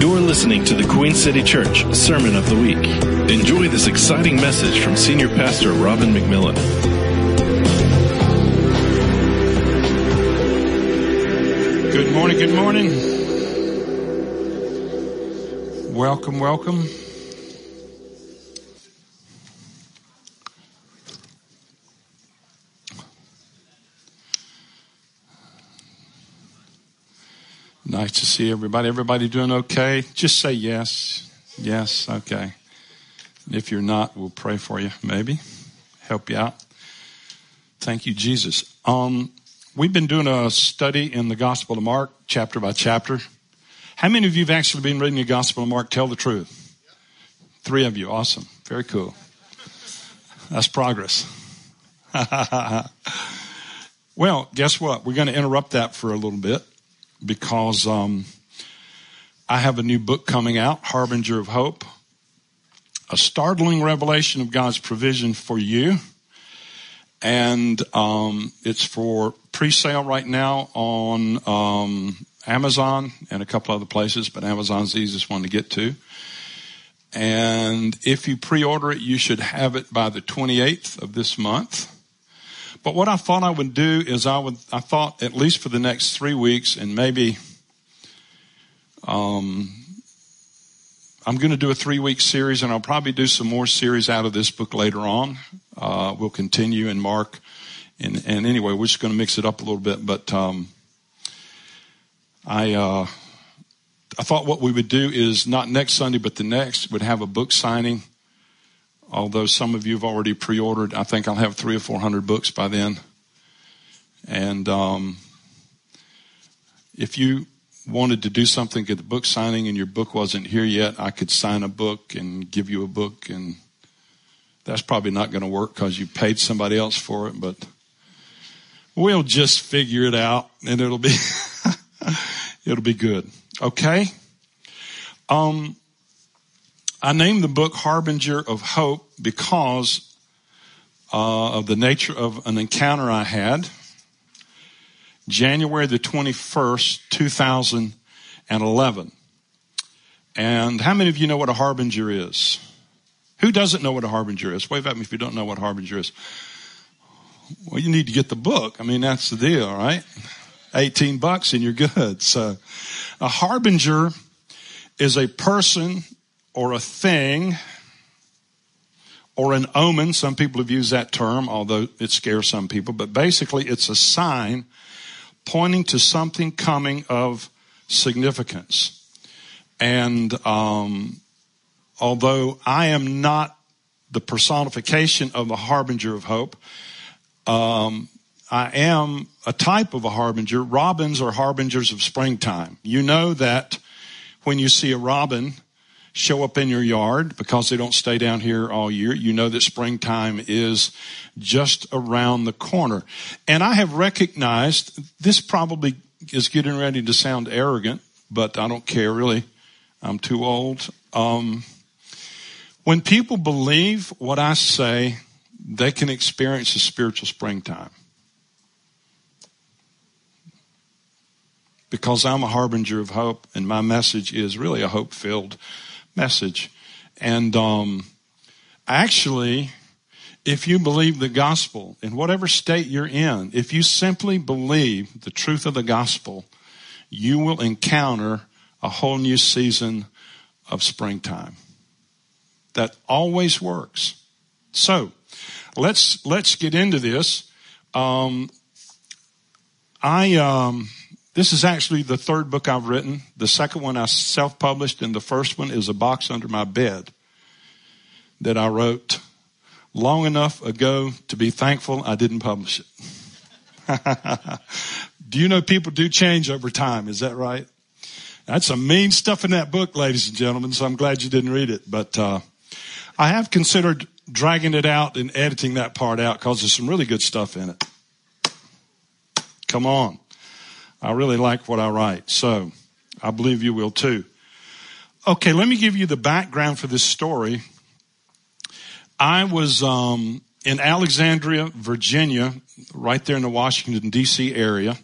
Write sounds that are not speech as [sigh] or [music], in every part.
You're listening to the Queen City Church Sermon of the Week. Enjoy this exciting message from Senior Pastor Robin McMillan. Good morning, good morning. Welcome, welcome. Nice to see everybody. Everybody doing okay? Just say yes. Yes, okay. If you're not, we'll pray for you, maybe. Help you out. Thank you, Jesus. Um, we've been doing a study in the Gospel of Mark, chapter by chapter. How many of you have actually been reading the Gospel of Mark? Tell the truth. Three of you. Awesome. Very cool. That's progress. [laughs] well, guess what? We're going to interrupt that for a little bit because um, I have a new book coming out, Harbinger of Hope, a startling revelation of God's provision for you. And um, it's for pre-sale right now on um, Amazon and a couple other places, but Amazon's the easiest one to get to. And if you pre-order it, you should have it by the 28th of this month. But what I thought I would do is I would, I thought at least for the next three weeks and maybe, um, I'm going to do a three week series and I'll probably do some more series out of this book later on. Uh, we'll continue in Mark. And, and anyway, we're just going to mix it up a little bit, but, um, I, uh, I thought what we would do is not next Sunday, but the next would have a book signing although some of you have already pre-ordered. I think I'll have three or four hundred books by then. And um, if you wanted to do something at the book signing and your book wasn't here yet, I could sign a book and give you a book. And that's probably not going to work because you paid somebody else for it, but we'll just figure it out and it'll be, [laughs] it'll be good. Okay. Um, I named the book Harbinger of Hope because uh, of the nature of an encounter I had. January the 21st, 2011. And how many of you know what a harbinger is? Who doesn't know what a harbinger is? Wave at me if you don't know what harbinger is. Well, you need to get the book. I mean, that's the deal, right? 18 bucks and you're good. So a harbinger is a person or a thing or an omen. Some people have used that term, although it scares some people, but basically it's a sign pointing to something coming of significance. And um, although I am not the personification of a harbinger of hope, um, I am a type of a harbinger. Robins are harbingers of springtime. You know that when you see a robin, show up in your yard because they don't stay down here all year. You know that springtime is just around the corner. And I have recognized this probably is getting ready to sound arrogant, but I don't care really. I'm too old. Um, when people believe what I say, they can experience a spiritual springtime. Because I'm a harbinger of hope and my message is really a hope filled message. And um, actually, if you believe the gospel in whatever state you're in, if you simply believe the truth of the gospel, you will encounter a whole new season of springtime. That always works. So let's let's get into this. Um, I um, this is actually the third book I've written. The second one I self-published and the first one is a box under my bed that I wrote long enough ago to be thankful I didn't publish it. [laughs] do you know people do change over time? Is that right? That's some mean stuff in that book, ladies and gentlemen, so I'm glad you didn't read it. But, uh, I have considered dragging it out and editing that part out because there's some really good stuff in it. Come on. I really like what I write. So I believe you will too. Okay, let me give you the background for this story. I was um, in Alexandria, Virginia, right there in the Washington, D.C. area,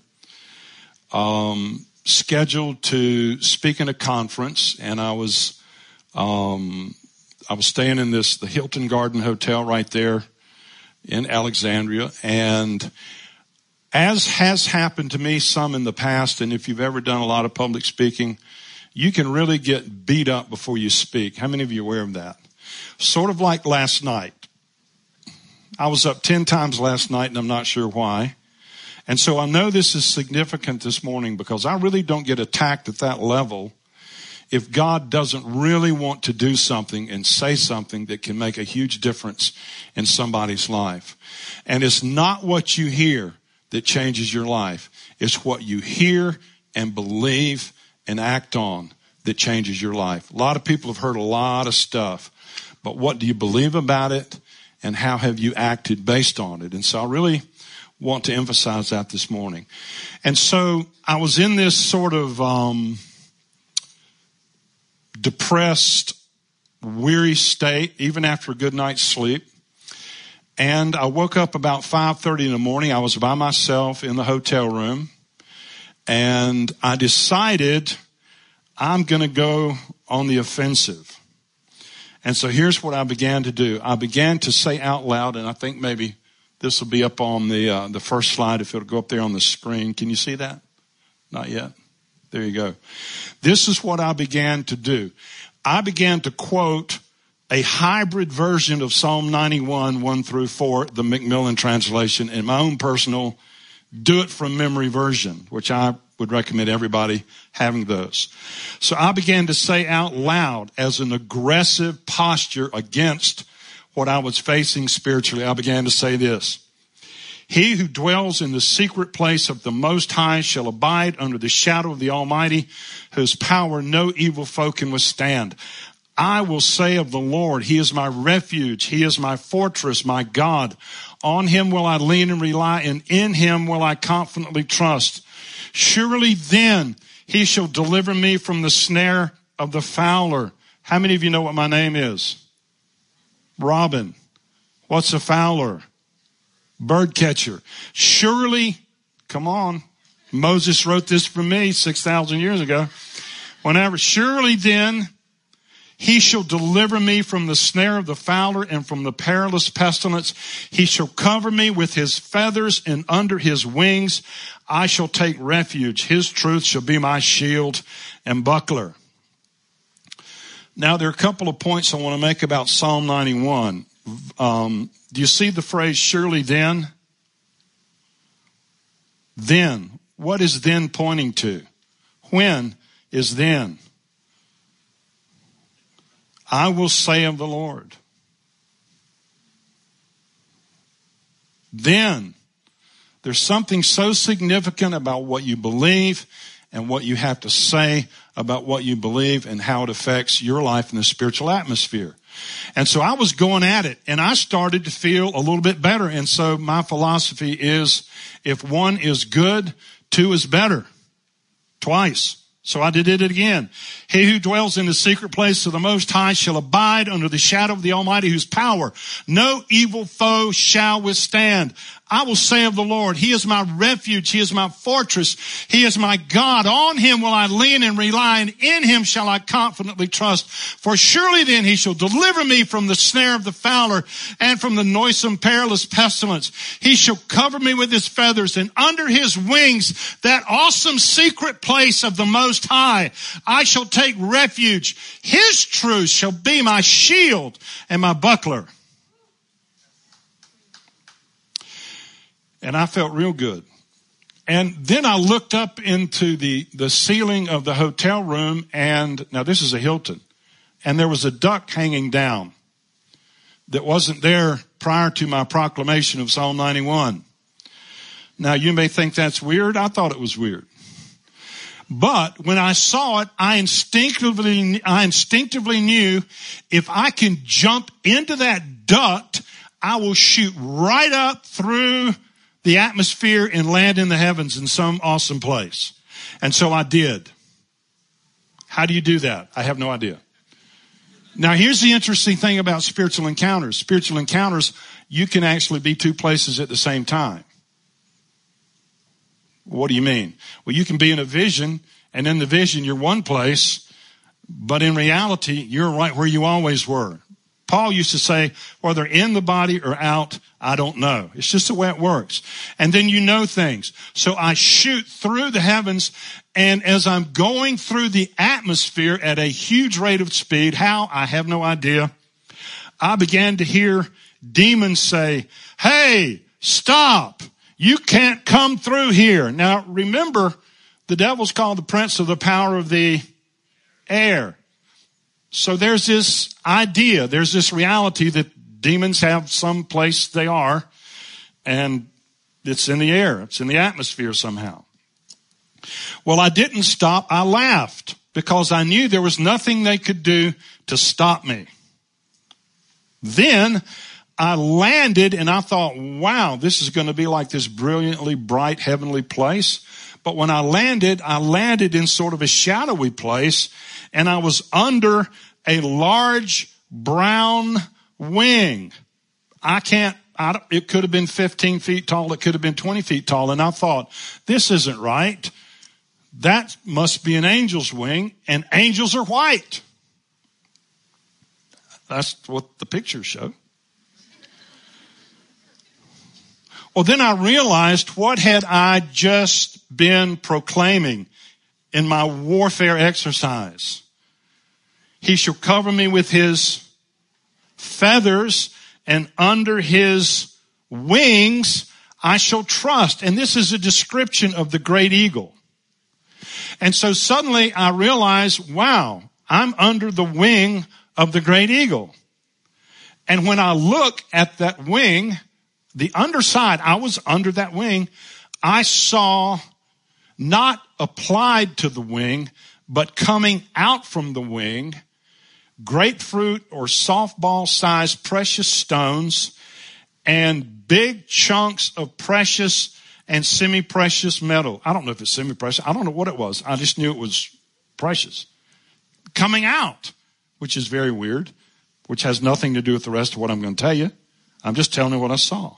um, scheduled to speak in a conference, and I was um, I was staying in this the Hilton Garden Hotel right there in Alexandria, and as has happened to me some in the past, and if you've ever done a lot of public speaking, you can really get beat up before you speak. How many of you are aware of that? Sort of like last night. I was up 10 times last night and I'm not sure why. And so I know this is significant this morning because I really don't get attacked at that level if God doesn't really want to do something and say something that can make a huge difference in somebody's life. And it's not what you hear that changes your life. It's what you hear and believe and act on that changes your life. A lot of people have heard a lot of stuff, but what do you believe about it and how have you acted based on it? And so I really want to emphasize that this morning. And so I was in this sort of, um, depressed, weary state, even after a good night's sleep. And I woke up about 5.30 in the morning. I was by myself in the hotel room. And I decided I'm going to go on the offensive. And so here's what I began to do. I began to say out loud, and I think maybe this will be up on the, uh, the first slide if it'll go up there on the screen. Can you see that? Not yet. There you go. This is what I began to do. I began to quote a hybrid version of Psalm 91, 1 through 4, the McMillan translation, and my own personal do it from memory version, which I would recommend everybody having those. So I began to say out loud as an aggressive posture against what I was facing spiritually. I began to say this. He who dwells in the secret place of the Most High shall abide under the shadow of the Almighty, whose power no evil foe can withstand. I will say of the Lord, He is my refuge. He is my fortress, my God. On Him will I lean and rely, and in Him will I confidently trust. Surely then He shall deliver me from the snare of the fowler. How many of you know what my name is? Robin. What's a fowler? bird catcher. Surely, come on. Moses wrote this for me 6,000 years ago. Whenever, surely then, he shall deliver me from the snare of the fowler and from the perilous pestilence. He shall cover me with his feathers and under his wings I shall take refuge. His truth shall be my shield and buckler. Now there are a couple of points I want to make about Psalm 91. Um, do you see the phrase surely then? Then. What is then pointing to? When is then? I will say of the Lord. Then. There's something so significant about what you believe and what you have to say about what you believe and how it affects your life in the spiritual atmosphere. And so I was going at it and I started to feel a little bit better. And so my philosophy is if one is good, two is better. Twice. So I did it again. He who dwells in the secret place of the Most High shall abide under the shadow of the Almighty whose power no evil foe shall withstand. I will say of the Lord, He is my refuge. He is my fortress. He is my God. On Him will I lean and rely and in Him shall I confidently trust. For surely then He shall deliver me from the snare of the fowler and from the noisome perilous pestilence. He shall cover me with His feathers and under His wings that awesome secret place of the Most High. I shall take refuge. His truth shall be my shield and my buckler. And I felt real good. And then I looked up into the, the ceiling of the hotel room and now this is a Hilton and there was a duct hanging down that wasn't there prior to my proclamation of Psalm 91. Now you may think that's weird. I thought it was weird. But when I saw it, I instinctively, I instinctively knew if I can jump into that duct, I will shoot right up through the atmosphere and land in the heavens in some awesome place. And so I did. How do you do that? I have no idea. Now here's the interesting thing about spiritual encounters. Spiritual encounters, you can actually be two places at the same time. What do you mean? Well, you can be in a vision And in the vision, you're one place, but in reality, you're right where you always were. Paul used to say, whether in the body or out, I don't know. It's just the way it works. And then you know things. So I shoot through the heavens and as I'm going through the atmosphere at a huge rate of speed, how? I have no idea. I began to hear demons say, Hey, stop. You can't come through here. Now remember, the devil's called the prince of the power of the air. So there's this idea, there's this reality that demons have some place they are and it's in the air. It's in the atmosphere somehow. Well, I didn't stop. I laughed because I knew there was nothing they could do to stop me. Then I landed and I thought, wow, this is going to be like this brilliantly bright heavenly place. But when I landed, I landed in sort of a shadowy place and I was under a large brown wing. I can't, I it could have been 15 feet tall. It could have been 20 feet tall. And I thought, this isn't right. That must be an angel's wing and angels are white. That's what the pictures show. Well, then I realized what had I just been proclaiming in my warfare exercise? He shall cover me with his feathers and under his wings I shall trust. And this is a description of the great eagle. And so suddenly I realized, wow, I'm under the wing of the great eagle. And when I look at that wing, the underside, I was under that wing, I saw not applied to the wing, but coming out from the wing, grapefruit or softball sized precious stones and big chunks of precious and semi-precious metal. I don't know if it's semi-precious. I don't know what it was. I just knew it was precious. Coming out, which is very weird, which has nothing to do with the rest of what I'm going to tell you. I'm just telling you what I saw.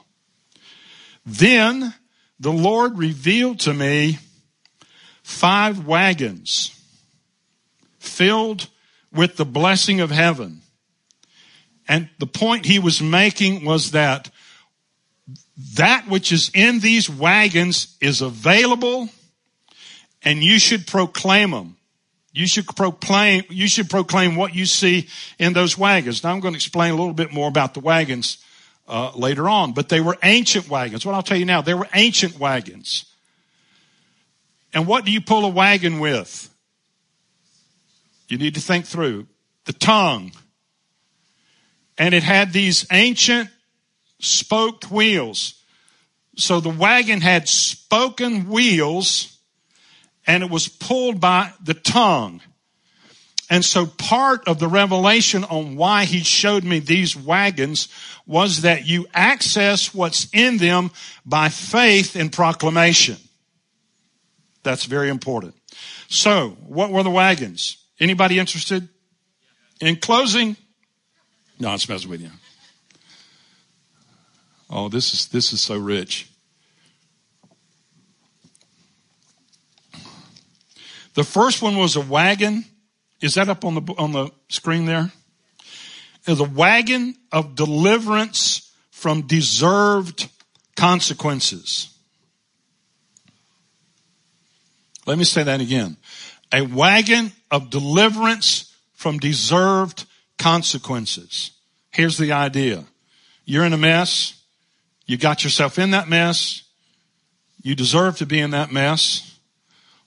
Then the Lord revealed to me five wagons filled with the blessing of heaven. And the point he was making was that that which is in these wagons is available and you should proclaim them. You should proclaim, you should proclaim what you see in those wagons. Now I'm going to explain a little bit more about the wagons uh, later on, but they were ancient wagons. What I'll tell you now, they were ancient wagons. And what do you pull a wagon with? You need to think through the tongue. And it had these ancient spoked wheels. So the wagon had spoken wheels and it was pulled by the tongue. And so part of the revelation on why he showed me these wagons was that you access what's in them by faith and proclamation. That's very important. So what were the wagons? Anybody interested? In closing, no, it's messing with you. Oh, this is, this is so rich. The first one was a wagon. Is that up on the, on the screen there? Is a wagon of deliverance from deserved consequences. Let me say that again. A wagon of deliverance from deserved consequences. Here's the idea. You're in a mess. You got yourself in that mess. You deserve to be in that mess.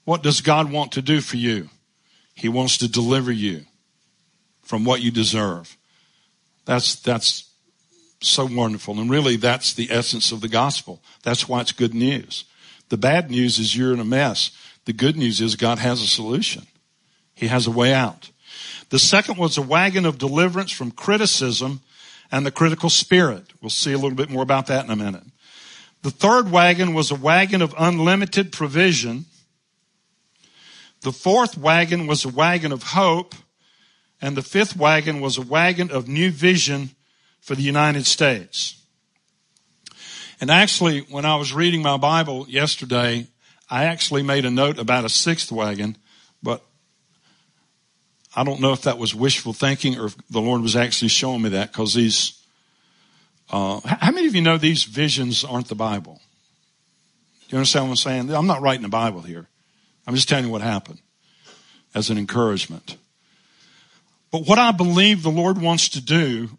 What does God want to do for you? He wants to deliver you from what you deserve. That's, that's so wonderful. And really, that's the essence of the gospel. That's why it's good news. The bad news is you're in a mess. The good news is God has a solution. He has a way out. The second was a wagon of deliverance from criticism and the critical spirit. We'll see a little bit more about that in a minute. The third wagon was a wagon of unlimited provision. The fourth wagon was a wagon of hope. And the fifth wagon was a wagon of new vision for the United States. And actually, when I was reading my Bible yesterday, I actually made a note about a sixth wagon, but I don't know if that was wishful thinking or if the Lord was actually showing me that because these, uh, how many of you know these visions aren't the Bible? Do you understand what I'm saying? I'm not writing the Bible here. I'm just telling you what happened as an encouragement. But what I believe the Lord wants to do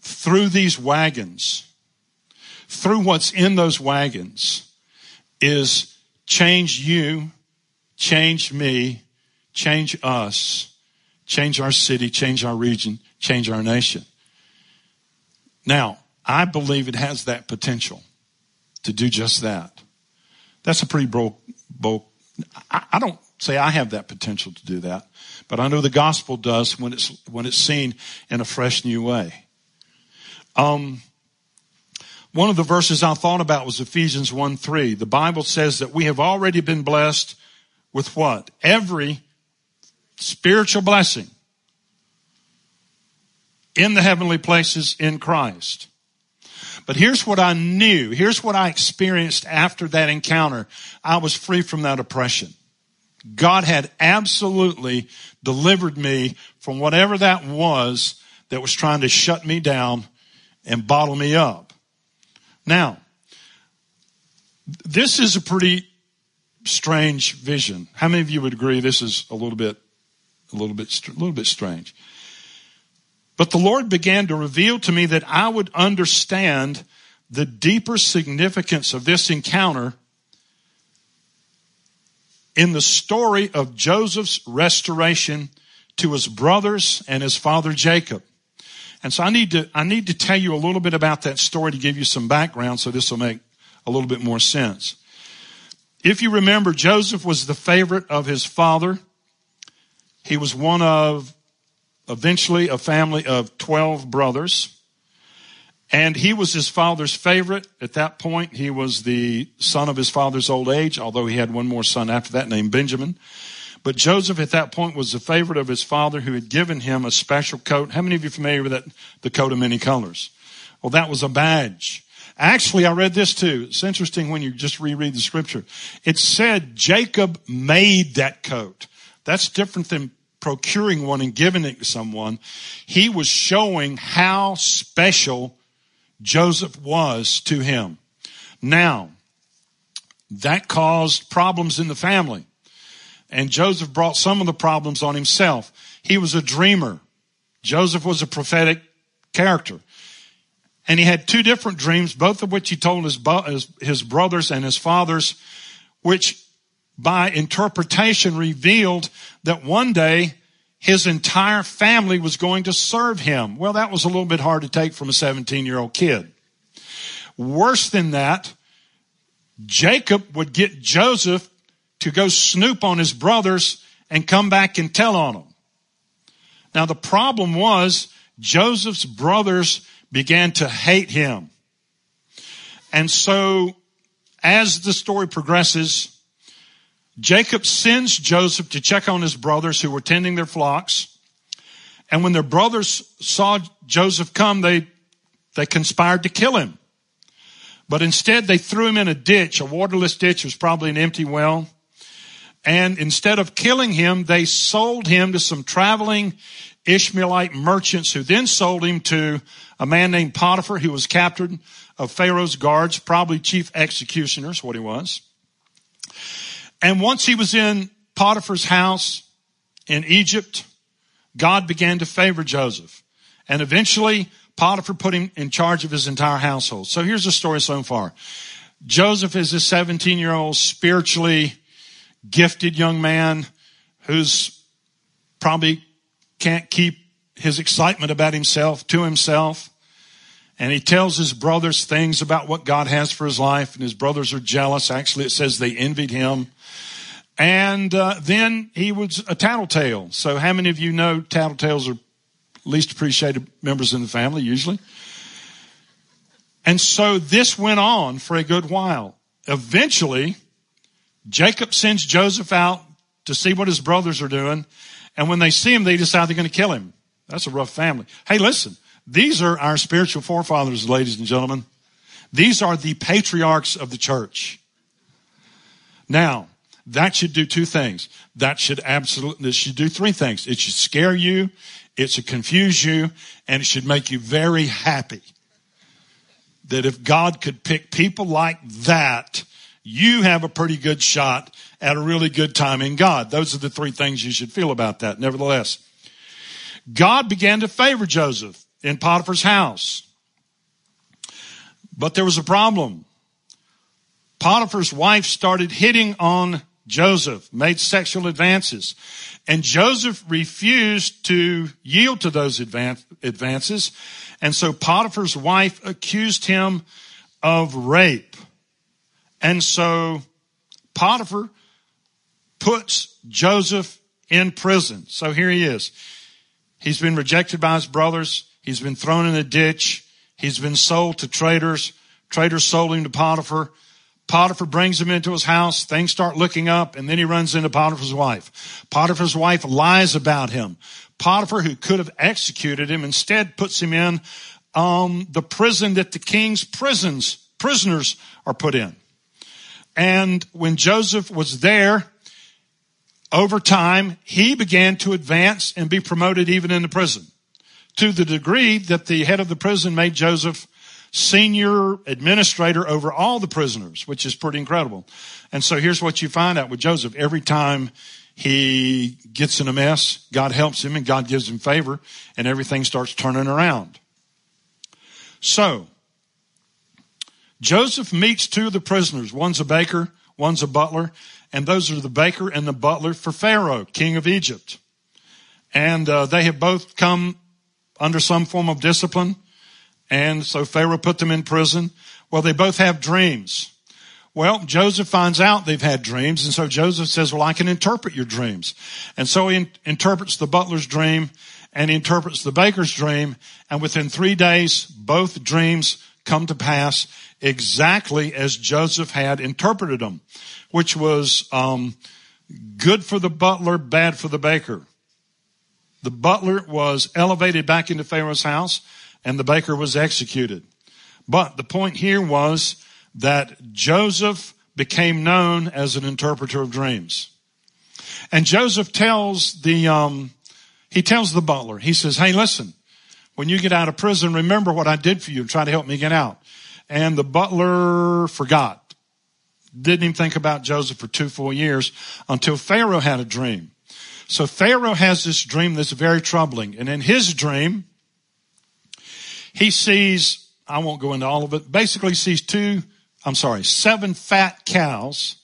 through these wagons, through what's in those wagons, is change you, change me, change us, change our city, change our region, change our nation. Now, I believe it has that potential to do just that. That's a pretty bold, bold I, don't say I have that potential to do that, but I know the gospel does when it's, when it's seen in a fresh new way. Um, one of the verses I thought about was Ephesians 1 3. The Bible says that we have already been blessed with what? Every spiritual blessing in the heavenly places in Christ. But here's what I knew. Here's what I experienced after that encounter. I was free from that oppression. God had absolutely delivered me from whatever that was that was trying to shut me down and bottle me up. Now, this is a pretty strange vision. How many of you would agree this is a little bit, a little bit, a little bit strange? But the Lord began to reveal to me that I would understand the deeper significance of this encounter in the story of Joseph's restoration to his brothers and his father Jacob. And so I need to, I need to tell you a little bit about that story to give you some background so this will make a little bit more sense. If you remember, Joseph was the favorite of his father. He was one of eventually a family of 12 brothers. And he was his father's favorite. At that point, he was the son of his father's old age, although he had one more son after that named Benjamin. But Joseph at that point was the favorite of his father who had given him a special coat. How many of you are familiar with that? The coat of many colors. Well, that was a badge. Actually, I read this too. It's interesting when you just reread the scripture. It said Jacob made that coat. That's different than procuring one and giving it to someone. He was showing how special Joseph was to him. Now, that caused problems in the family. And Joseph brought some of the problems on himself. He was a dreamer. Joseph was a prophetic character. And he had two different dreams, both of which he told his, his brothers and his fathers, which by interpretation revealed that one day his entire family was going to serve him. Well, that was a little bit hard to take from a 17 year old kid. Worse than that, Jacob would get Joseph to go snoop on his brothers and come back and tell on them. Now the problem was Joseph's brothers began to hate him. And so as the story progresses, Jacob sends Joseph to check on his brothers who were tending their flocks. And when their brothers saw Joseph come, they, they conspired to kill him. But instead they threw him in a ditch, a waterless ditch. It was probably an empty well. And instead of killing him, they sold him to some traveling Ishmaelite merchants who then sold him to a man named Potiphar who was captain of Pharaoh's guards, probably chief executioners, what he was. And once he was in Potiphar's house in Egypt, God began to favor Joseph. And eventually Potiphar put him in charge of his entire household. So here's the story so far. Joseph is a 17 year old spiritually gifted young man who's probably can't keep his excitement about himself to himself. And he tells his brothers things about what God has for his life, and his brothers are jealous. Actually, it says they envied him. And uh, then he was a tattletale. So, how many of you know tattletales are least appreciated members in the family usually? And so this went on for a good while. Eventually, Jacob sends Joseph out to see what his brothers are doing. And when they see him, they decide they're going to kill him. That's a rough family. Hey, listen, these are our spiritual forefathers, ladies and gentlemen. These are the patriarchs of the church. Now, that should do two things. That should absolutely, it should do three things. It should scare you, it should confuse you, and it should make you very happy. That if God could pick people like that, you have a pretty good shot at a really good time in God. Those are the three things you should feel about that. Nevertheless, God began to favor Joseph in Potiphar's house. But there was a problem. Potiphar's wife started hitting on Joseph, made sexual advances, and Joseph refused to yield to those advances. And so Potiphar's wife accused him of rape. And so Potiphar puts Joseph in prison. So here he is. He's been rejected by his brothers. He's been thrown in a ditch. He's been sold to traders. Traders sold him to Potiphar. Potiphar brings him into his house. Things start looking up and then he runs into Potiphar's wife. Potiphar's wife lies about him. Potiphar, who could have executed him, instead puts him in um, the prison that the king's prisons prisoners are put in. And when Joseph was there, over time, he began to advance and be promoted even in the prison to the degree that the head of the prison made Joseph senior administrator over all the prisoners, which is pretty incredible. And so here's what you find out with Joseph. Every time he gets in a mess, God helps him and God gives him favor and everything starts turning around. So, Joseph meets two of the prisoners. One's a baker, one's a butler, and those are the baker and the butler for Pharaoh, king of Egypt. And uh, they have both come under some form of discipline. And so Pharaoh put them in prison. Well, they both have dreams. Well, Joseph finds out they've had dreams. And so Joseph says, well, I can interpret your dreams. And so he in- interprets the butler's dream and he interprets the baker's dream. And within three days, both dreams come to pass exactly as Joseph had interpreted them, which was, um, good for the butler, bad for the baker. The butler was elevated back into Pharaoh's house and the baker was executed. But the point here was that Joseph became known as an interpreter of dreams. And Joseph tells the, um, he tells the butler, he says, Hey, listen, when you get out of prison, remember what I did for you and try to help me get out. And the butler forgot. Didn't even think about Joseph for two full years until Pharaoh had a dream. So Pharaoh has this dream that's very troubling. And in his dream, he sees, I won't go into all of it, basically sees two, I'm sorry, seven fat cows.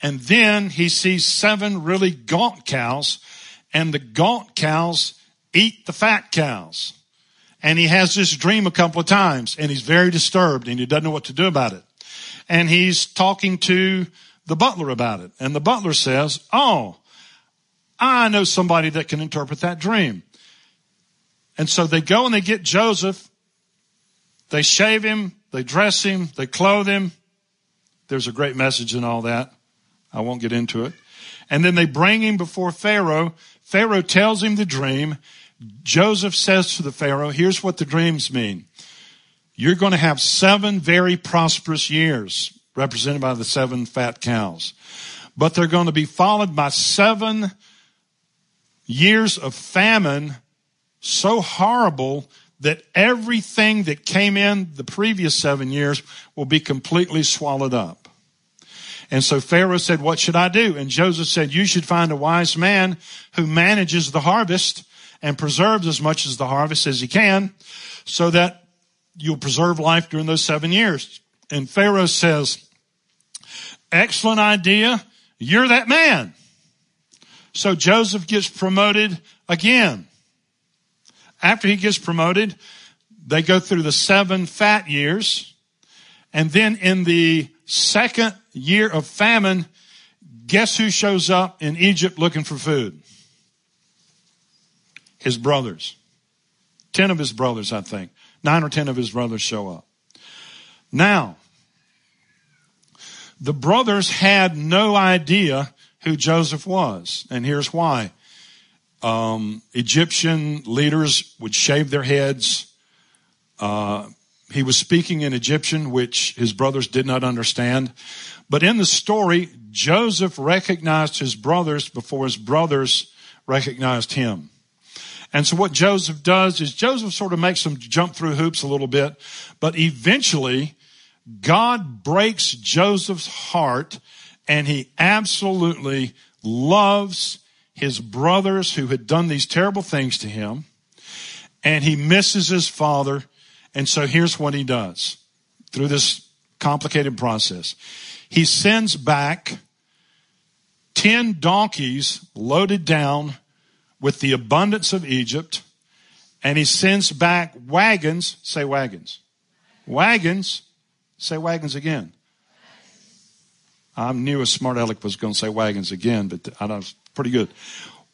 And then he sees seven really gaunt cows and the gaunt cows eat the fat cows. And he has this dream a couple of times and he's very disturbed and he doesn't know what to do about it. And he's talking to the butler about it. And the butler says, Oh, I know somebody that can interpret that dream. And so they go and they get Joseph. They shave him. They dress him. They clothe him. There's a great message in all that. I won't get into it. And then they bring him before Pharaoh. Pharaoh tells him the dream. Joseph says to the Pharaoh, here's what the dreams mean. You're going to have seven very prosperous years, represented by the seven fat cows. But they're going to be followed by seven years of famine so horrible that everything that came in the previous seven years will be completely swallowed up. And so Pharaoh said, what should I do? And Joseph said, you should find a wise man who manages the harvest and preserves as much as the harvest as he can so that you'll preserve life during those seven years. And Pharaoh says, excellent idea. You're that man. So Joseph gets promoted again. After he gets promoted, they go through the seven fat years. And then in the second year of famine, guess who shows up in Egypt looking for food? His brothers. Ten of his brothers, I think. Nine or ten of his brothers show up. Now, the brothers had no idea who Joseph was. And here's why. Um, Egyptian leaders would shave their heads. Uh, he was speaking in Egyptian, which his brothers did not understand. But in the story, Joseph recognized his brothers before his brothers recognized him. And so what Joseph does is Joseph sort of makes them jump through hoops a little bit, but eventually God breaks Joseph's heart and he absolutely loves his brothers who had done these terrible things to him and he misses his father. And so here's what he does through this complicated process. He sends back 10 donkeys loaded down with the abundance of Egypt and he sends back wagons, say wagons, wagons, say wagons again. I knew a smart aleck was going to say wagons again, but I was pretty good.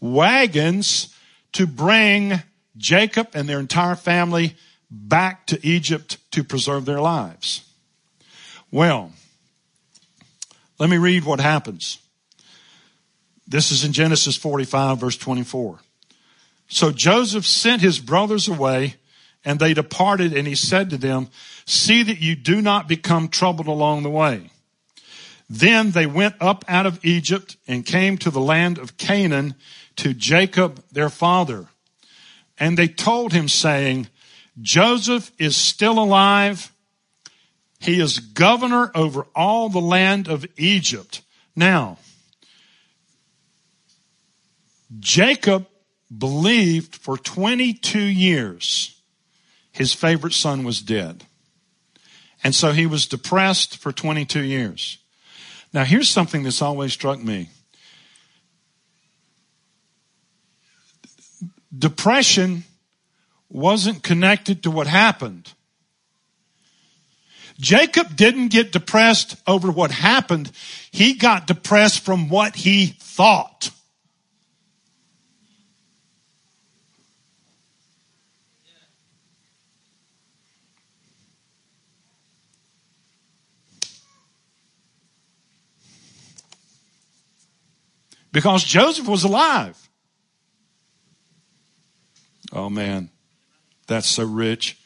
Wagons to bring Jacob and their entire family back to Egypt to preserve their lives. Well, let me read what happens. This is in Genesis 45 verse 24. So Joseph sent his brothers away and they departed and he said to them, see that you do not become troubled along the way. Then they went up out of Egypt and came to the land of Canaan to Jacob their father. And they told him saying, Joseph is still alive. He is governor over all the land of Egypt. Now, Jacob believed for 22 years his favorite son was dead. And so he was depressed for 22 years. Now here's something that's always struck me. Depression wasn't connected to what happened. Jacob didn't get depressed over what happened. He got depressed from what he thought. Because Joseph was alive. Oh man, that's so rich.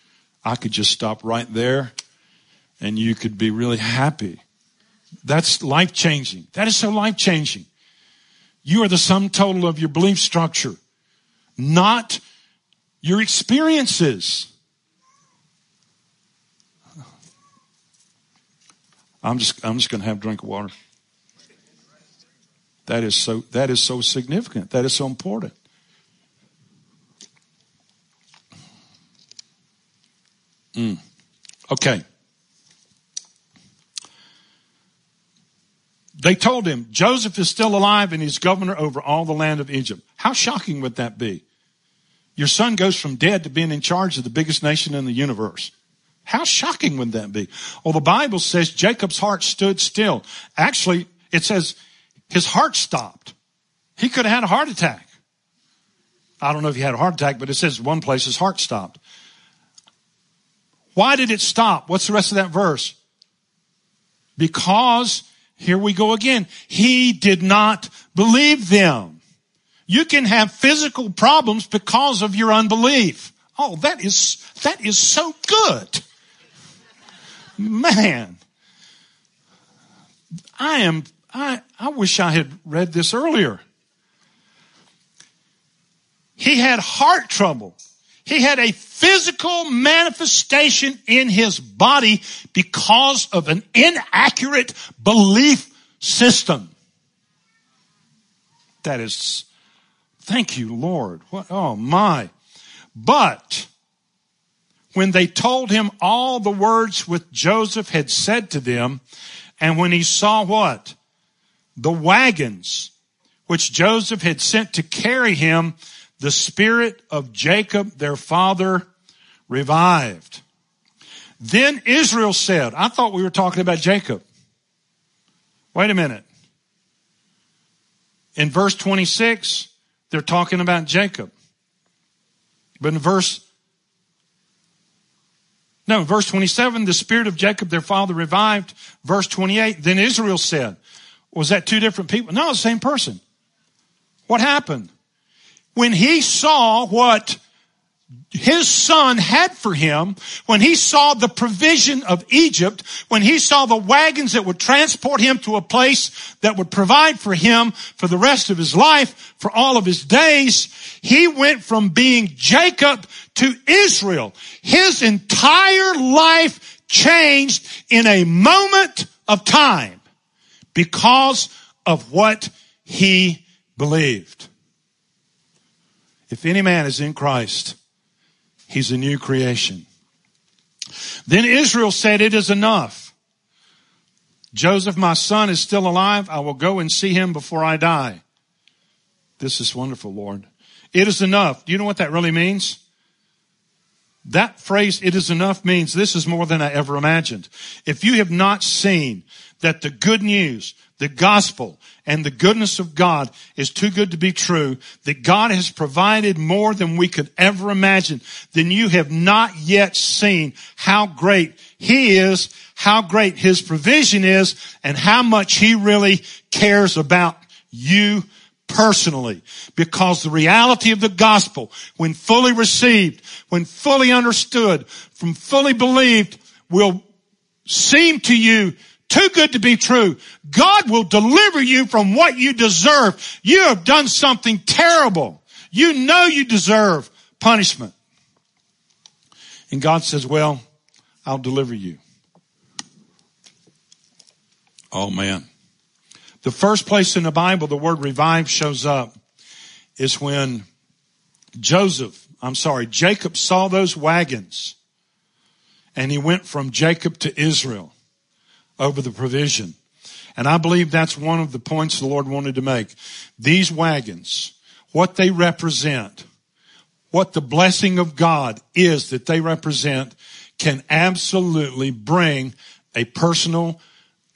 I could just stop right there and you could be really happy. That's life changing. That is so life changing. You are the sum total of your belief structure, not your experiences. I'm just, I'm just going to have a drink of water. That is so, that is so significant. That is so important. Mm. Okay. They told him Joseph is still alive and he's governor over all the land of Egypt. How shocking would that be? Your son goes from dead to being in charge of the biggest nation in the universe. How shocking would that be? Well, the Bible says Jacob's heart stood still. Actually, it says his heart stopped. He could have had a heart attack. I don't know if he had a heart attack, but it says one place his heart stopped. Why did it stop? What's the rest of that verse? Because, here we go again, he did not believe them. You can have physical problems because of your unbelief. Oh, that is, that is so good. Man. I am I, I wish I had read this earlier. He had heart trouble. He had a physical manifestation in his body because of an inaccurate belief system. That is, thank you, Lord. What, oh my. But when they told him all the words which Joseph had said to them, and when he saw what? The wagons which Joseph had sent to carry him, the spirit of Jacob, their father, revived. Then Israel said, I thought we were talking about Jacob. Wait a minute. In verse 26, they're talking about Jacob. But in verse no, verse 27, the spirit of Jacob, their father, revived. Verse 28, then Israel said, was that two different people? No, the same person. What happened? When he saw what his son had for him when he saw the provision of Egypt, when he saw the wagons that would transport him to a place that would provide for him for the rest of his life, for all of his days, he went from being Jacob to Israel. His entire life changed in a moment of time because of what he believed. If any man is in Christ, he's a new creation. Then Israel said, it is enough. Joseph, my son, is still alive. I will go and see him before I die. This is wonderful, Lord. It is enough. Do you know what that really means? That phrase, it is enough means this is more than I ever imagined. If you have not seen that the good news, the gospel, and the goodness of God is too good to be true, that God has provided more than we could ever imagine, then you have not yet seen how great He is, how great His provision is, and how much He really cares about you personally. Because the reality of the gospel, when fully received, when fully understood, from fully believed, will seem to you too good to be true. God will deliver you from what you deserve. You have done something terrible. You know you deserve punishment. And God says, well, I'll deliver you. Oh man. The first place in the Bible the word revive shows up is when Joseph, I'm sorry, Jacob saw those wagons and he went from Jacob to Israel over the provision. And I believe that's one of the points the Lord wanted to make. These wagons, what they represent, what the blessing of God is that they represent can absolutely bring a personal,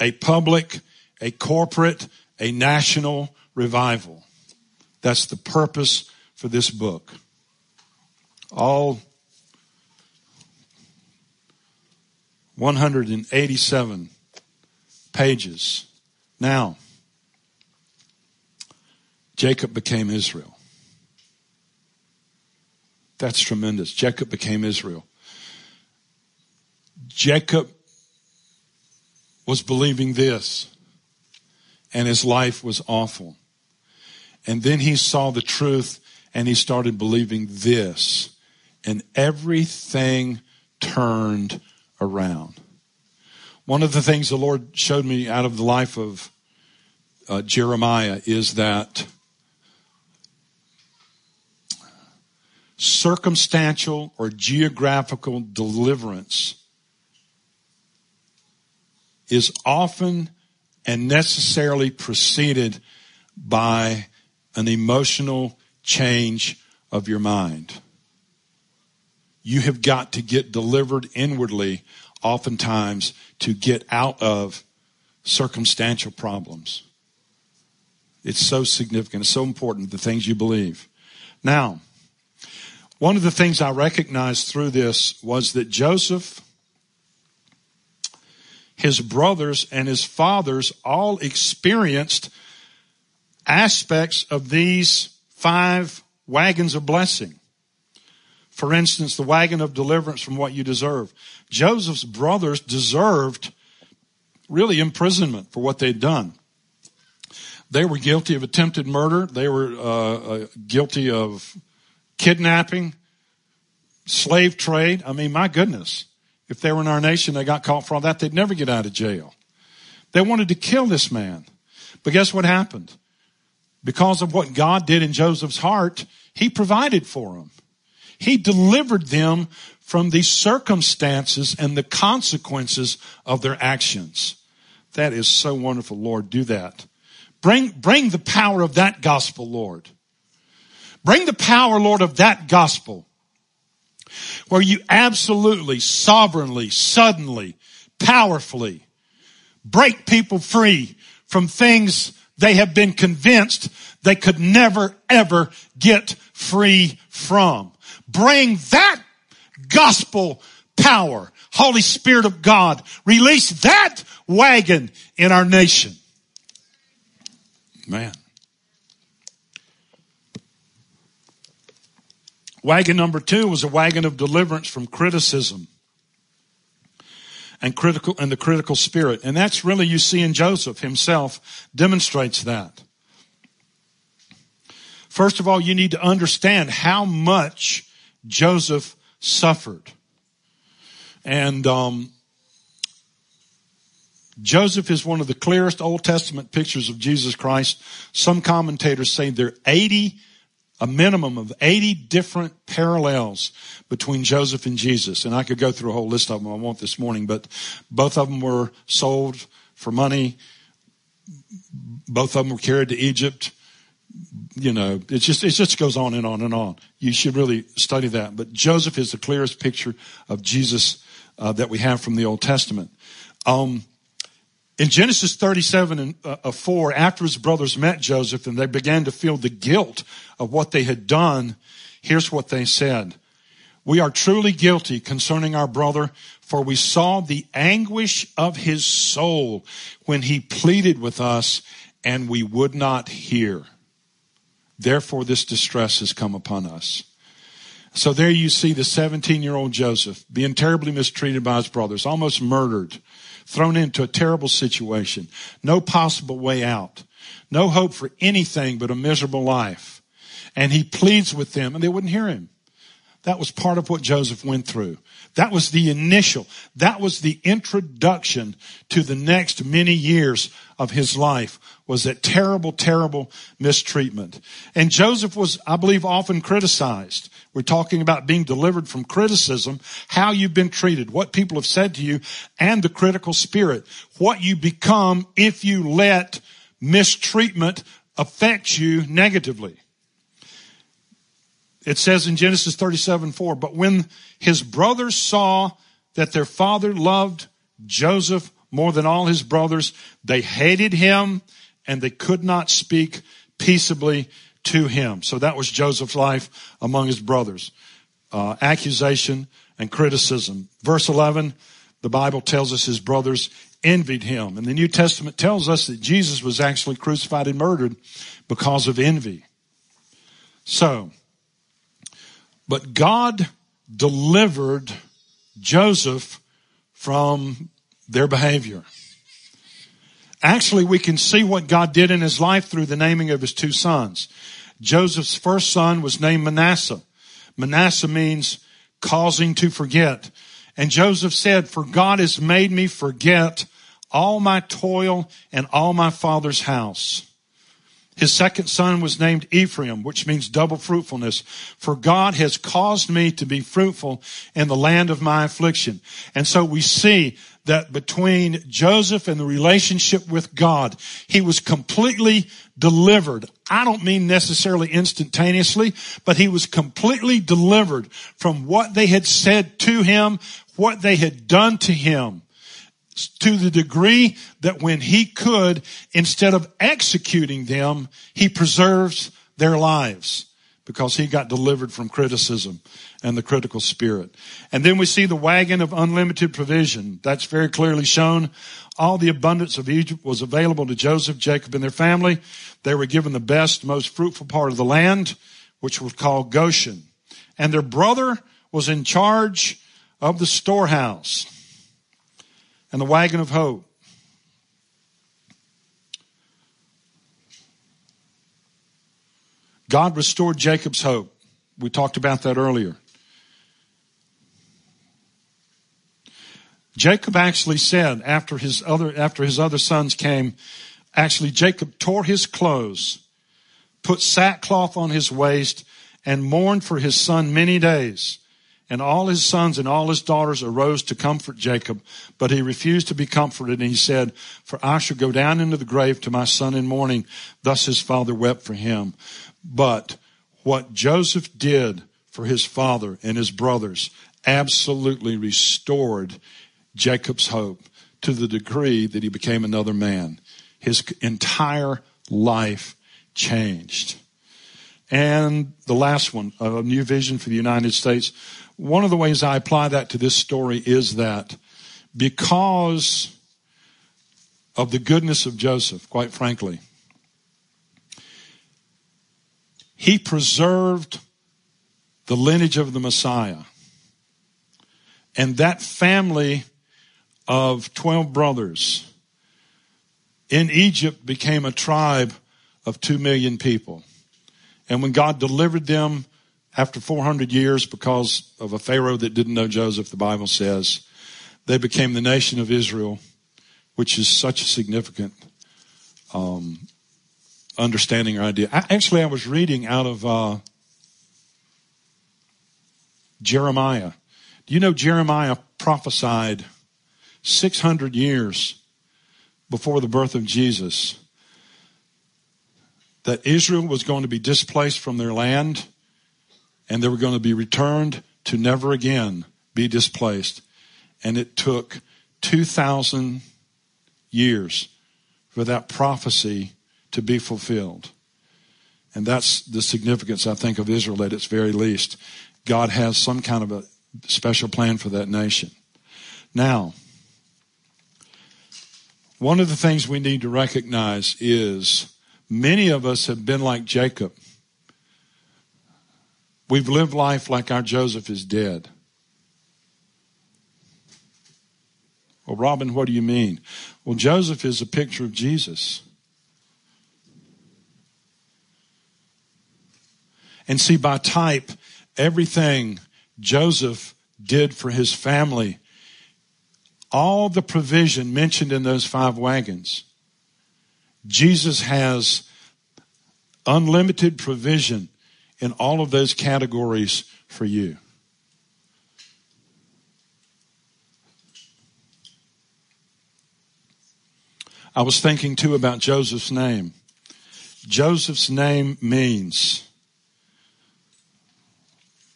a public, a corporate, a national revival. That's the purpose for this book. All 187 pages. Now, Jacob became Israel. That's tremendous. Jacob became Israel. Jacob was believing this and his life was awful. And then he saw the truth and he started believing this and everything turned around. One of the things the Lord showed me out of the life of uh, Jeremiah is that circumstantial or geographical deliverance is often and necessarily preceded by an emotional change of your mind. You have got to get delivered inwardly oftentimes to get out of circumstantial problems. It's so significant. It's so important, the things you believe. Now, one of the things I recognized through this was that Joseph his brothers and his fathers all experienced aspects of these five wagons of blessing. For instance, the wagon of deliverance from what you deserve. Joseph's brothers deserved really imprisonment for what they'd done. They were guilty of attempted murder. They were uh, uh, guilty of kidnapping, slave trade. I mean, my goodness. If they were in our nation, they got caught for all that, they'd never get out of jail. They wanted to kill this man. But guess what happened? Because of what God did in Joseph's heart, he provided for them. He delivered them from the circumstances and the consequences of their actions. That is so wonderful, Lord. Do that. Bring, bring the power of that gospel, Lord. Bring the power, Lord, of that gospel where you absolutely, sovereignly, suddenly, powerfully break people free from things they have been convinced they could never ever get free from. Bring that gospel power, Holy Spirit of God, release that wagon in our nation. Man. Wagon number two was a wagon of deliverance from criticism and critical and the critical spirit. And that's really you see in Joseph himself demonstrates that. First of all, you need to understand how much Joseph suffered. And um, Joseph is one of the clearest Old Testament pictures of Jesus Christ. Some commentators say there are 80, a minimum of 80 different parallels between Joseph and Jesus. And I could go through a whole list of them. I won't this morning, but both of them were sold for money. Both of them were carried to Egypt. You know, it just, it just goes on and on and on. You should really study that. But Joseph is the clearest picture of Jesus uh, that we have from the Old Testament. Um, in Genesis 37 and uh, 4, after his brothers met Joseph and they began to feel the guilt of what they had done, here's what they said. We are truly guilty concerning our brother, for we saw the anguish of his soul when he pleaded with us and we would not hear. Therefore this distress has come upon us. So there you see the 17 year old Joseph being terribly mistreated by his brothers, almost murdered thrown into a terrible situation, no possible way out, no hope for anything but a miserable life. And he pleads with them and they wouldn't hear him. That was part of what Joseph went through. That was the initial, that was the introduction to the next many years of his life was that terrible, terrible mistreatment. And Joseph was, I believe, often criticized. We're talking about being delivered from criticism, how you've been treated, what people have said to you, and the critical spirit. What you become if you let mistreatment affect you negatively. It says in Genesis 37, 4, but when his brothers saw that their father loved Joseph more than all his brothers, they hated him and they could not speak peaceably to him. So that was Joseph's life among his brothers. Uh, accusation and criticism. Verse 11, the Bible tells us his brothers envied him. And the New Testament tells us that Jesus was actually crucified and murdered because of envy. So, but God delivered Joseph from their behavior. Actually, we can see what God did in his life through the naming of his two sons. Joseph's first son was named Manasseh. Manasseh means causing to forget. And Joseph said, for God has made me forget all my toil and all my father's house. His second son was named Ephraim, which means double fruitfulness. For God has caused me to be fruitful in the land of my affliction. And so we see that between Joseph and the relationship with God, he was completely delivered. I don't mean necessarily instantaneously, but he was completely delivered from what they had said to him, what they had done to him to the degree that when he could, instead of executing them, he preserves their lives because he got delivered from criticism and the critical spirit. And then we see the wagon of unlimited provision. That's very clearly shown. All the abundance of Egypt was available to Joseph, Jacob, and their family. They were given the best, most fruitful part of the land, which was called Goshen. And their brother was in charge of the storehouse and the wagon of hope. God restored Jacob's hope. We talked about that earlier. Jacob actually said after his other, after his other sons came, actually Jacob tore his clothes, put sackcloth on his waist, and mourned for his son many days. And all his sons and all his daughters arose to comfort Jacob, but he refused to be comforted. And he said, for I shall go down into the grave to my son in mourning. Thus his father wept for him. But what Joseph did for his father and his brothers absolutely restored Jacob's hope to the degree that he became another man. His entire life changed. And the last one, a new vision for the United States. One of the ways I apply that to this story is that because of the goodness of Joseph, quite frankly, he preserved the lineage of the Messiah. And that family of 12 brothers in Egypt became a tribe of 2 million people. And when God delivered them after 400 years because of a Pharaoh that didn't know Joseph, the Bible says, they became the nation of Israel, which is such a significant um, understanding or idea. I, actually, I was reading out of uh, Jeremiah. Do you know Jeremiah prophesied 600 years before the birth of Jesus that Israel was going to be displaced from their land and they were going to be returned to never again be displaced. And it took 2,000 years for that prophecy to be fulfilled. And that's the significance, I think, of Israel at its very least. God has some kind of a special plan for that nation. Now, one of the things we need to recognize is many of us have been like Jacob. We've lived life like our Joseph is dead. Well, Robin, what do you mean? Well, Joseph is a picture of Jesus. And see, by type, everything Joseph did for his family, all the provision mentioned in those five wagons, Jesus has unlimited provision in all of those categories for you. I was thinking too about Joseph's name. Joseph's name means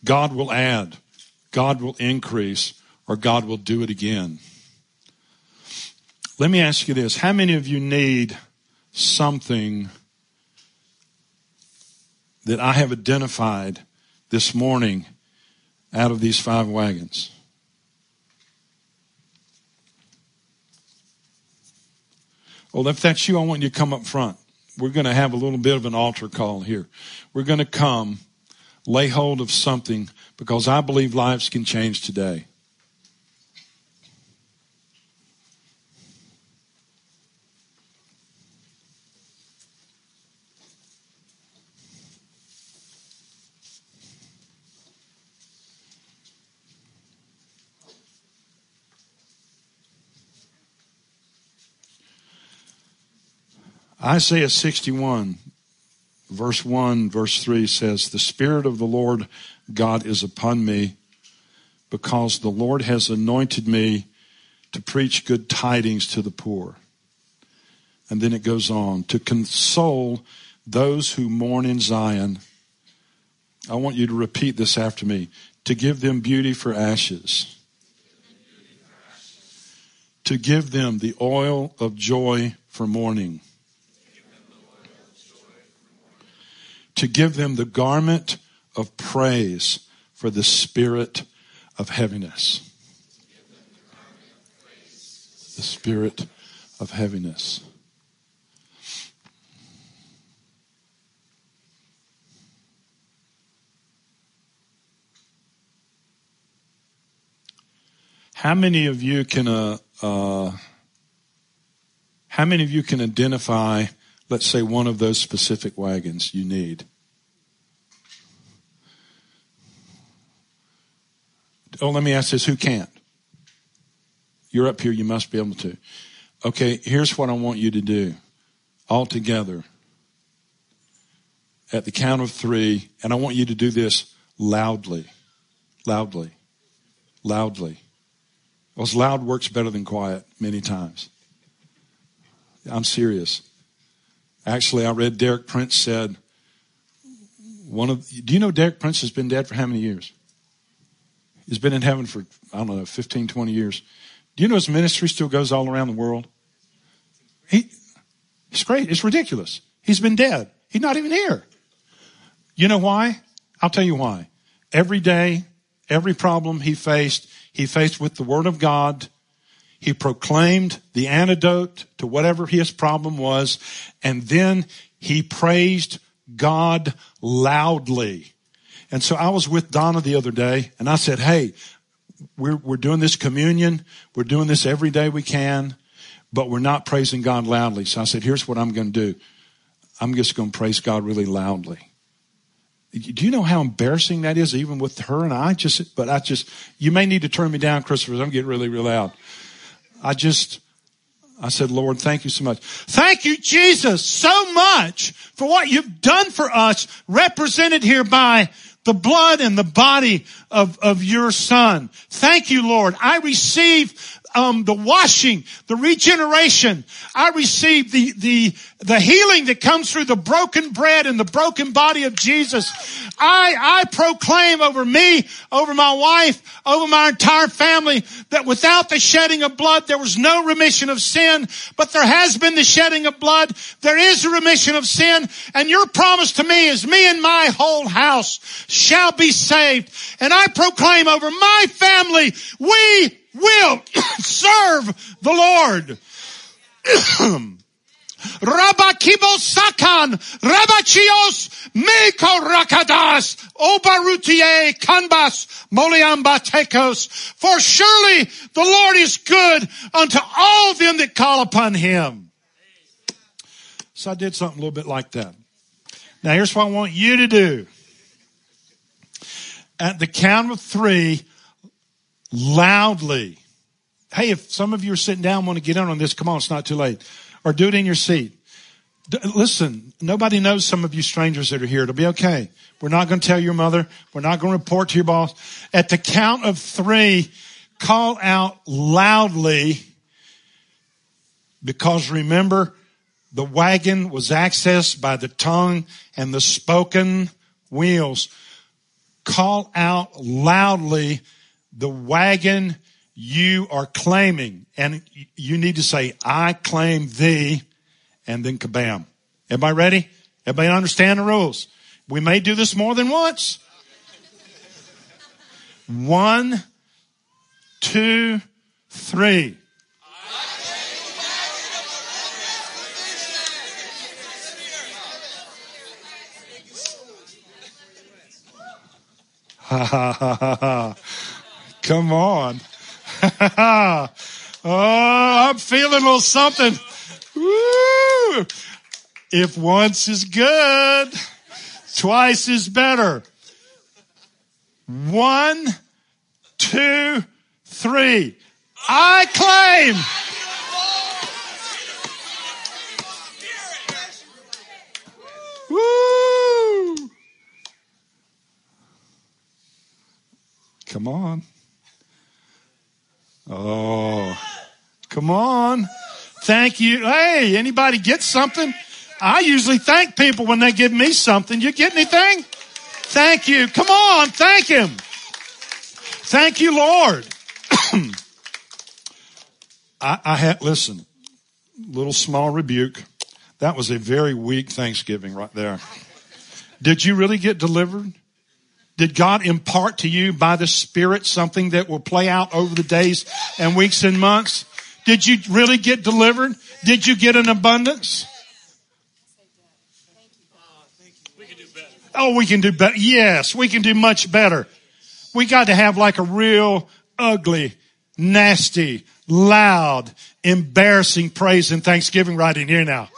God will add, God will increase, or God will do it again. Let me ask you this. How many of you need something that I have identified this morning out of these five wagons? Well, if that's you, I want you to come up front. We're going to have a little bit of an altar call here. We're going to come lay hold of something because I believe lives can change today. Isaiah 61 verse 1, verse 3 says, The Spirit of the Lord God is upon me because the Lord has anointed me to preach good tidings to the poor. And then it goes on to console those who mourn in Zion. I want you to repeat this after me to give them beauty for ashes, to give them the oil of joy for mourning to give them the garment of praise for the spirit of heaviness. The spirit of heaviness. How many of you can uh, uh, how many of you can identify let's say, one of those specific wagons you need. Oh, let me ask this who can't? You're up here, you must be able to. Okay, here's what I want you to do all together at the count of three, and I want you to do this loudly, loudly, loudly. Because loud works better than quiet many times. I'm serious. Actually, I read Derek Prince said, one of, do you know Derek Prince has been dead for how many years? He's been in heaven for, I don't know, 15, 20 years. Do you know his ministry still goes all around the world? He, it's great. It's ridiculous. He's been dead. He's not even here. You know why? I'll tell you why. Every day, every problem he faced, he faced with the word of God he proclaimed the antidote to whatever his problem was, and then he praised God loudly. And so I was with Donna the other day and I said, Hey, we're, we're doing this communion. We're doing this every day we can, but we're not praising God loudly. So I said, here's what I'm going to do. I'm just going to praise God really loudly. Do you know how embarrassing that is, even with her and I? Just, but I just, you may need to turn me down, Christopher. I'm getting really, really loud. I just, I said, Lord, thank you so much. Thank you, Jesus, so much for what you've done for us, represented here by the blood and the body of, of your son. Thank you, Lord. I receive um, the washing, the regeneration. I receive the, the, the healing that comes through the broken bread and the broken body of Jesus. I, I proclaim over me, over my wife, over my entire family that without the shedding of blood, there was no remission of sin, but there has been the shedding of blood. There is a remission of sin. And your promise to me is me and my whole house shall be saved. And I proclaim over my family, we will [coughs] serve the Lord. [coughs] Rabakibo Sakan, Rabachios, Meko Rakadas, Obarutie, Kanbas, Moliamba Tekos. For surely the Lord is good unto all them that call upon him. So I did something a little bit like that. Now here's what I want you to do. At the count of three, loudly. Hey, if some of you are sitting down want to get in on this, come on, it's not too late. Or do it in your seat. D- listen, nobody knows some of you strangers that are here. It'll be okay. We're not going to tell your mother. We're not going to report to your boss. At the count of three, call out loudly because remember, the wagon was accessed by the tongue and the spoken wheels. Call out loudly the wagon you are claiming. And you need to say, I claim thee, and then kabam. Everybody ready? Everybody understand the rules? We may do this more than once. One, two, three. Ha ha ha ha ha. Come on. [laughs] oh, I'm feeling a little something. Woo! If once is good, twice is better. One, two, three. I claim. Woo! Come on. Oh, come on. Thank you. Hey, anybody get something? I usually thank people when they give me something. You get anything? Thank you. Come on. Thank him. Thank you, Lord. [clears throat] I, I had, listen, little small rebuke. That was a very weak Thanksgiving right there. Did you really get delivered? Did God impart to you by the Spirit something that will play out over the days and weeks and months? Did you really get delivered? Did you get an abundance? Oh, we can do better. Yes, we can do much better. We got to have like a real ugly, nasty, loud, embarrassing praise and thanksgiving right in here now.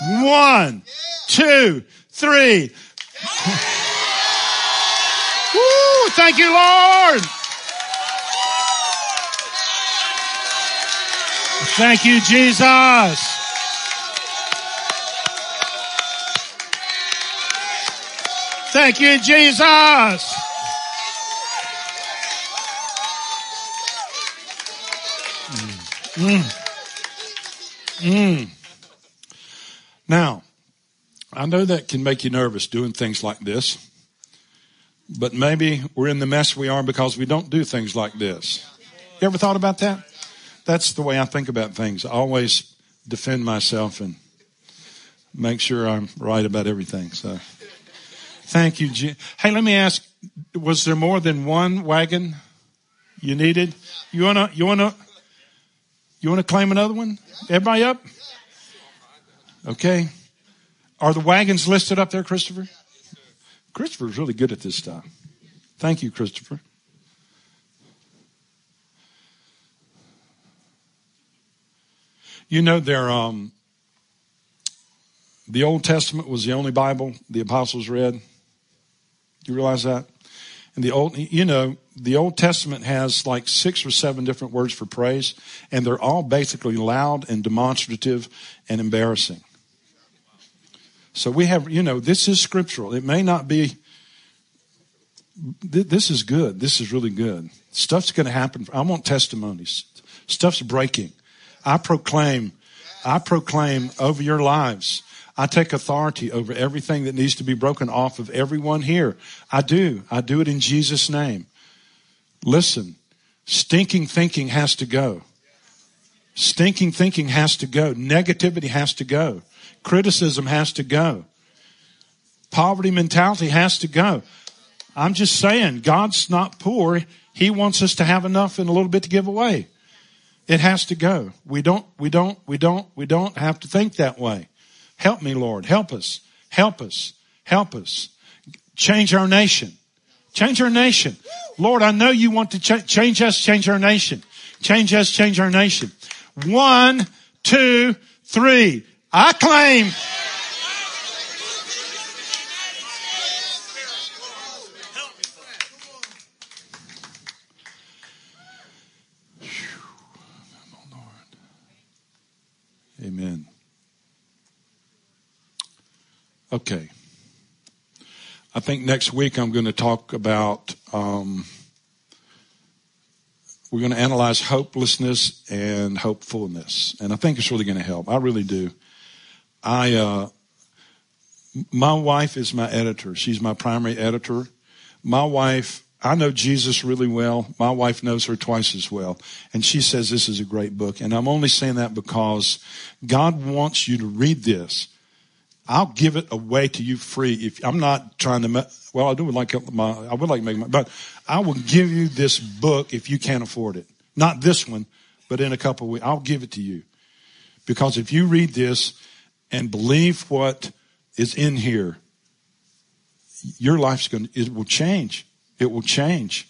One, two, three. Thank you, Lord. Thank you, Jesus. Thank you, Jesus. Mm. Mm. Now, I know that can make you nervous doing things like this. But maybe we're in the mess we are because we don't do things like this. You ever thought about that? That's the way I think about things. I always defend myself and make sure I'm right about everything. So thank you. Hey, let me ask, was there more than one wagon you needed? You wanna, you wanna, you wanna claim another one? Everybody up? Okay. Are the wagons listed up there, Christopher? Christopher's really good at this stuff. Thank you, Christopher. You know, there, um, the Old Testament was the only Bible the apostles read. You realize that? And the old, you know, the Old Testament has like six or seven different words for praise, and they're all basically loud and demonstrative and embarrassing. So we have, you know, this is scriptural. It may not be, this is good. This is really good. Stuff's going to happen. I want testimonies. Stuff's breaking. I proclaim, I proclaim over your lives. I take authority over everything that needs to be broken off of everyone here. I do. I do it in Jesus' name. Listen, stinking thinking has to go. Stinking thinking has to go. Negativity has to go. Criticism has to go. Poverty mentality has to go. I'm just saying, God's not poor. He wants us to have enough and a little bit to give away. It has to go. We don't, we don't, we don't, we don't have to think that way. Help me, Lord. Help us. Help us. Help us. Change our nation. Change our nation. Lord, I know you want to ch- change us, change our nation. Change us, change our nation. One, two, three. I claim Amen. Okay. I think next week I'm going to talk about, um, we're going to analyze hopelessness and hopefulness. And I think it's really going to help. I really do. I, uh, my wife is my editor. She's my primary editor. My wife I know Jesus really well. My wife knows her twice as well. And she says this is a great book. And I'm only saying that because God wants you to read this. I'll give it away to you free. If I'm not trying to, well, I do like my, I would like to make my, but I will give you this book if you can't afford it. Not this one, but in a couple of weeks, I'll give it to you. Because if you read this and believe what is in here, your life's going to, it will change. It will change.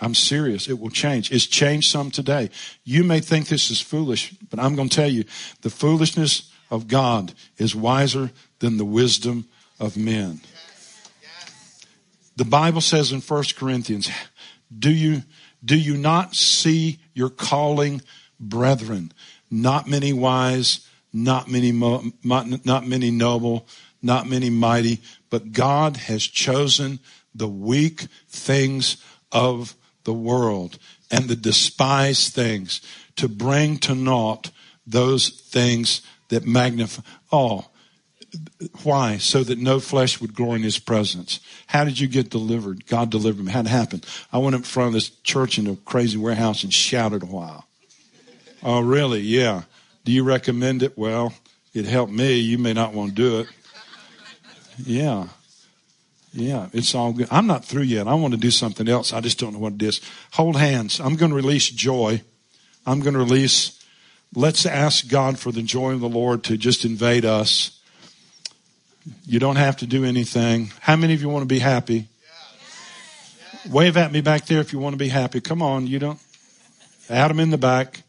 I'm serious. It will change. It's changed some today. You may think this is foolish, but I'm going to tell you the foolishness of God is wiser than the wisdom of men. The Bible says in 1 Corinthians, do you, do you not see your calling, brethren? Not many wise, not many, not many noble, not many mighty, but God has chosen the weak things of the world and the despised things to bring to naught those things that magnify. Oh, why? So that no flesh would glory in his presence. How did you get delivered? God delivered me. How did it happen? I went in front of this church in a crazy warehouse and shouted a while. Oh, really? Yeah. Do you recommend it? Well, it helped me. You may not want to do it. Yeah. Yeah, it's all good. I'm not through yet. I want to do something else. I just don't know what it is. Hold hands. I'm going to release joy. I'm going to release, let's ask God for the joy of the Lord to just invade us. You don't have to do anything. How many of you want to be happy? Wave at me back there if you want to be happy. Come on, you don't. Adam in the back.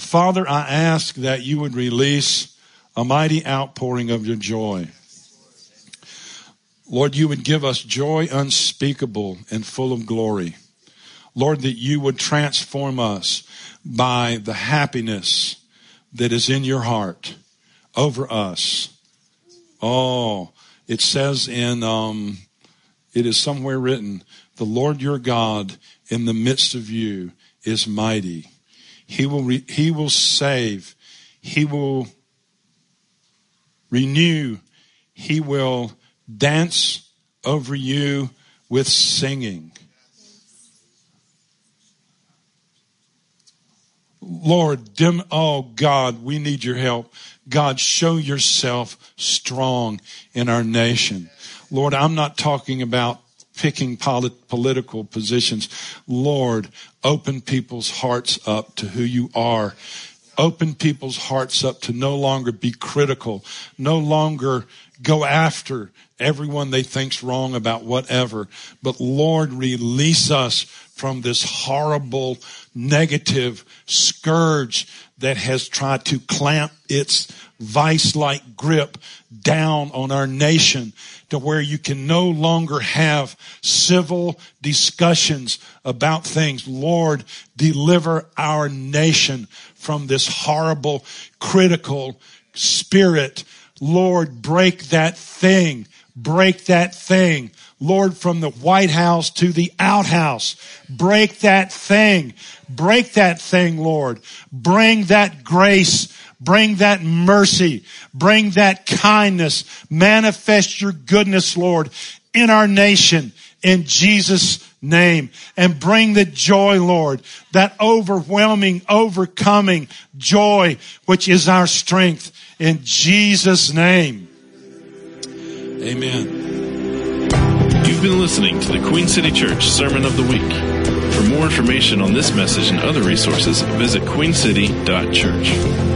Father, I ask that you would release a mighty outpouring of your joy. Lord, you would give us joy unspeakable and full of glory. Lord, that you would transform us by the happiness that is in your heart over us. Oh, it says in, um, it is somewhere written, the Lord your God in the midst of you is mighty. He will, re- he will save. He will renew. He will dance over you with singing. Lord, dim, oh God, we need your help. God, show yourself strong in our nation. Lord, I'm not talking about picking polit- political positions. Lord, open people's hearts up to who you are. Open people's hearts up to no longer be critical, no longer go after everyone they think's wrong about whatever. But Lord, release us from this horrible, negative scourge that has tried to clamp its vice-like grip down on our nation to where you can no longer have civil discussions about things. Lord, deliver our nation from this horrible, critical spirit. Lord, break that thing. Break that thing. Lord, from the White House to the outhouse. Break that thing. Break that thing, Lord. Bring that grace. Bring that mercy. Bring that kindness. Manifest your goodness, Lord, in our nation in Jesus' name. And bring the joy, Lord, that overwhelming, overcoming joy, which is our strength in Jesus' name. Amen. You've been listening to the Queen City Church Sermon of the Week. For more information on this message and other resources, visit queencity.church.